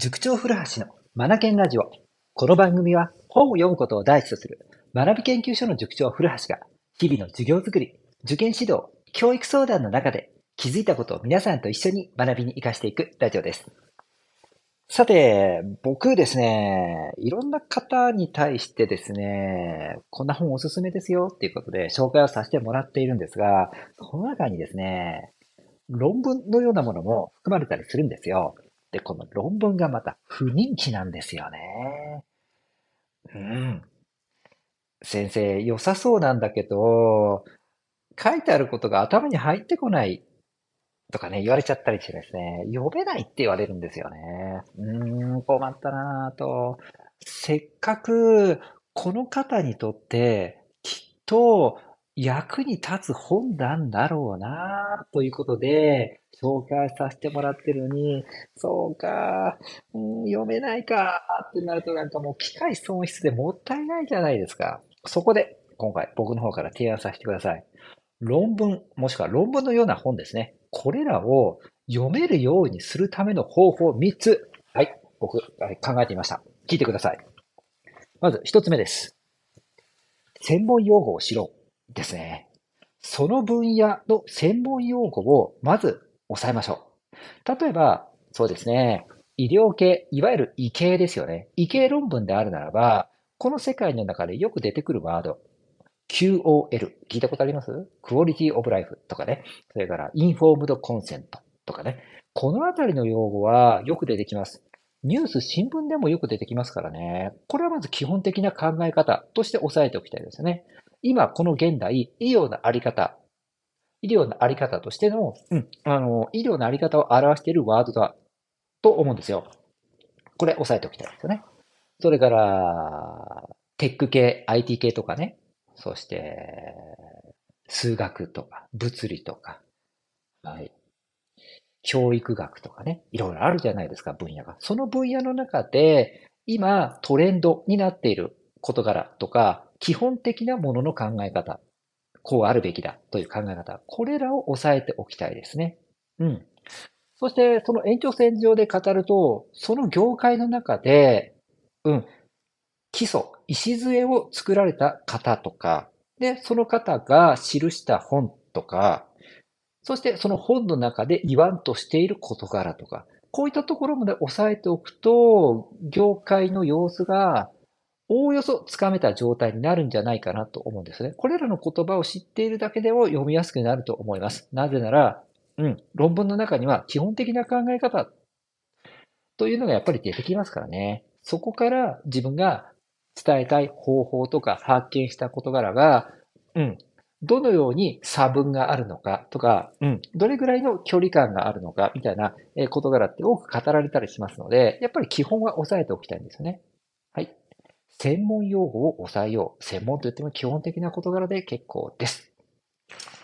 塾長古橋のマナケンラジオ。この番組は本を読むことを第一とする学び研究所の塾長古橋が日々の授業づくり、受験指導、教育相談の中で気づいたことを皆さんと一緒に学びに活かしていくラジオです。さて、僕ですね、いろんな方に対してですね、こんな本おすすめですよっていうことで紹介をさせてもらっているんですが、その中にですね、論文のようなものも含まれたりするんですよ。で、この論文がまた不人気なんですよね。うん。先生、良さそうなんだけど、書いてあることが頭に入ってこないとかね、言われちゃったりしてですね、読めないって言われるんですよね。うーん、困ったなぁと。せっかく、この方にとって、きっと役に立つ本なんだろうなぁということで、紹介させてもらってるのに、そうか、うん、読めないかってなるとなんかもう機械損失でもったいないじゃないですか。そこで、今回僕の方から提案させてください。論文、もしくは論文のような本ですね。これらを読めるようにするための方法3つ。はい、僕、はい、考えてみました。聞いてください。まず1つ目です。専門用語を知ろうですね。その分野の専門用語をまず抑えましょう。例えば、そうですね。医療系、いわゆる医系ですよね。医系論文であるならば、この世界の中でよく出てくるワード。QOL。聞いたことあります？クオリティオブライフとかね。それからインフォームドコンセントとかね。このあたりの用語はよく出てきます。ニュース、新聞でもよく出てきますからね。これはまず基本的な考え方として押さえておきたいですね。今、この現代、医療のあり方、医療のあり方としての、うん、あの、医療のあり方を表しているワードだと思うんですよ。これ押さえておきたいですよね。それから、テック系、IT 系とかね。そして、数学とか、物理とか、はい。教育学とかね。いろいろあるじゃないですか、分野が。その分野の中で、今、トレンドになっている事柄とか、基本的なものの考え方こうあるべきだという考え方。これらを押さえておきたいですね。うん。そして、その延長線上で語ると、その業界の中で、うん、基礎、礎を作られた方とか、で、その方が記した本とか、そしてその本の中で言わんとしている事柄とか、こういったところまで押さえておくと、業界の様子がおおよそつかめた状態になるんじゃないかなと思うんですね。これらの言葉を知っているだけでも読みやすくなると思います。なぜなら、うん、論文の中には基本的な考え方というのがやっぱり出てきますからね。そこから自分が伝えたい方法とか発見した事柄が、うん、どのように差分があるのかとか、うん、どれぐらいの距離感があるのかみたいな事柄って多く語られたりしますので、やっぱり基本は押さえておきたいんですよね。はい。専門用語を抑えよう。専門といっても基本的な事柄で結構です。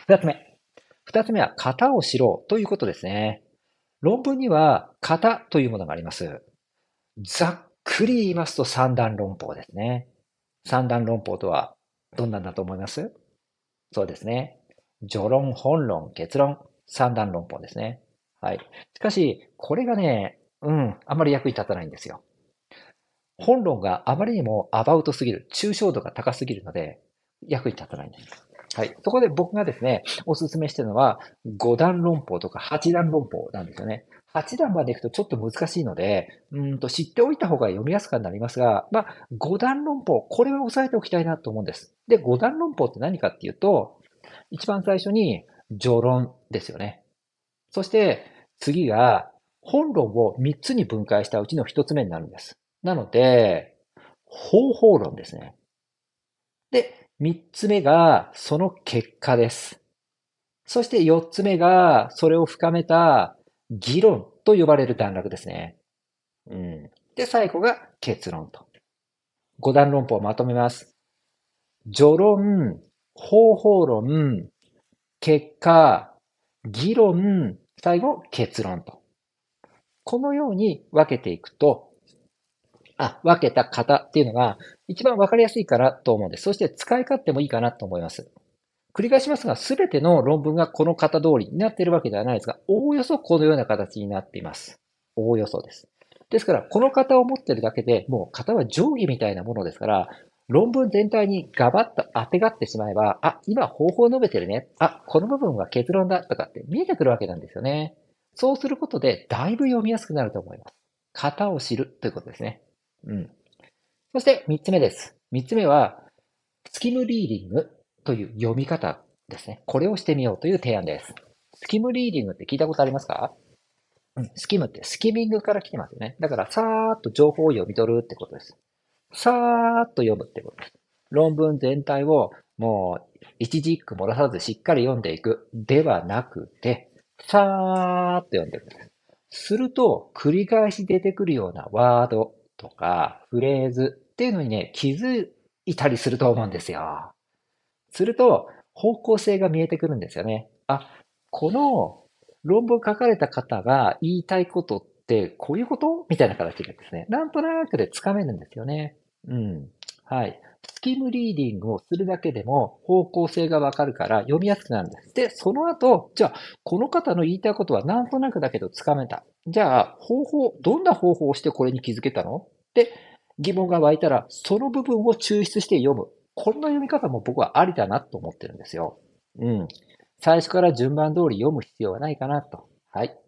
二つ目。二つ目は型を知ろうということですね。論文には型というものがあります。ざっくり言いますと三段論法ですね。三段論法とはどんなんだと思います？そうですね。序論、本論、結論、三段論法ですね。はい。しかし、これがね、うん、あまり役に立たないんですよ。本論があまりにもアバウトすぎる、抽象度が高すぎるので、役に立たないんです。はい。そこで僕がですね、おすすめしてるのは、5段論法とか8段論法なんですよね。8段まで行くとちょっと難しいので、うんと知っておいた方が読みやすくなりますが、まあ、5段論法、これを押さえておきたいなと思うんです。で、5段論法って何かっていうと、一番最初に序論ですよね。そして次が本論を3つに分解したうちの1つ目になるんです。なので、方法論ですね。で、三つ目がその結果です。そして四つ目がそれを深めた議論と呼ばれる段落ですね。うん。で、最後が結論と。五段論法をまとめます。序論、方法論、結果、議論、最後結論と。このように分けていくと、あ、分けた型っていうのが一番分かりやすいかなと思うんです。そして使い勝手もいいかなと思います。繰り返しますが、すべての論文がこの型通りになっているわけではないですが、おおよそこのような形になっています。おおよそです。ですから、この型を持ってるだけでもう型は定規みたいなものですから、論文全体にガバッと当てがってしまえば、あ、今方法を述べてるね。あ、この部分は結論だとかって見えてくるわけなんですよね。そうすることで、だいぶ読みやすくなると思います。型を知るということですね。うん。そして三つ目です。三つ目は、スキムリーディングという読み方ですね。これをしてみようという提案です。スキムリーディングって聞いたことありますか？うん、スキムってスキミングから来てますよね。だから、さーっと情報を読み取るってことです。さーっと読むってことです。論文全体をもう一字一句漏らさずしっかり読んでいくではなくて、さーっと読んでいくすると、繰り返し出てくるようなワードとかフレーズっていうのにね、気づいたりすると思うんですよ。すると、方向性が見えてくるんですよね。あ、この論文書かれた方が言いたいことってこういうこと？みたいな形でですね、なんとなくでつかめるんですよね。うん。はい。スキムリーディングをするだけでも方向性がわかるから読みやすくなるんです。で、その後、じゃあ、この方の言いたいことはなんとなくだけどつかめた。じゃあ、方法、どんな方法をしてこれに気づけたの？って疑問が湧いたら、その部分を抽出して読む。こんな読み方も僕はありだなと思ってるんですよ。うん。最初から順番通り読む必要はないかなと。はい。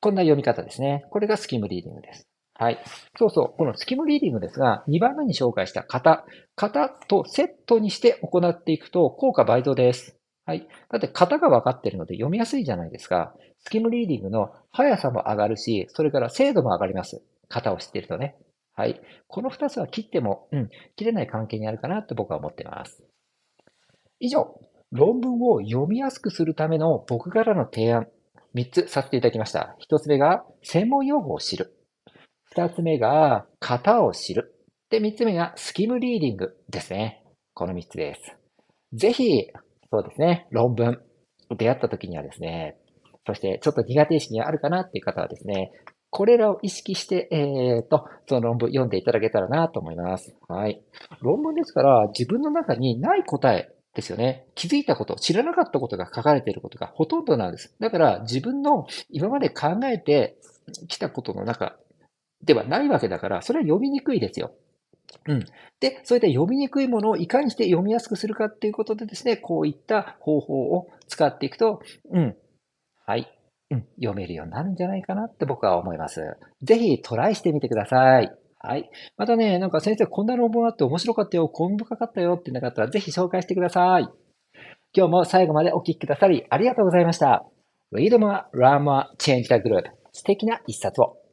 こんな読み方ですね。これがスキムリーディングです。はい。そうそう。このスキムリーディングですが、2番目に紹介した型。型とセットにして行っていくと効果倍増です。はい。だって型が分かってるので読みやすいじゃないですか。スキムリーディングの速さも上がるし、それから精度も上がります。型を知っているとね。はい。この2つは切っても、うん、切れない関係にあるかなと僕は思っています。以上、論文を読みやすくするための僕からの提案、3つさせていただきました。1つ目が、専門用語を知る。2つ目が、型を知る。で、3つ目が、スキムリーディングですね。この3つです。ぜひ、そうですね、論文、出会った時にはですね、そしてちょっと苦手意識があるかなっていう方はですね、これらを意識して、えっ、と、その論文読んでいただけたらなと思います。はい。論文ですから、自分の中にない答えですよね。気づいたこと、知らなかったことが書かれていることがほとんどなんです。だから自分の今まで考えてきたことの中ではないわけだから、それは読みにくいですよ。うん。で、そういった読みにくいものをいかにして読みやすくするかっていうことでですね、こういった方法を使っていくと、うん。はい。うん。読めるようになるんじゃないかなって僕は思います。ぜひトライしてみてください。はい。またね、なんか先生こんな論文あって面白かったよ、興味深かったよってなかったらぜひ紹介してください。今日も最後までお聞きくださりありがとうございました。Read more, learn more, change the group. 素敵な一冊を。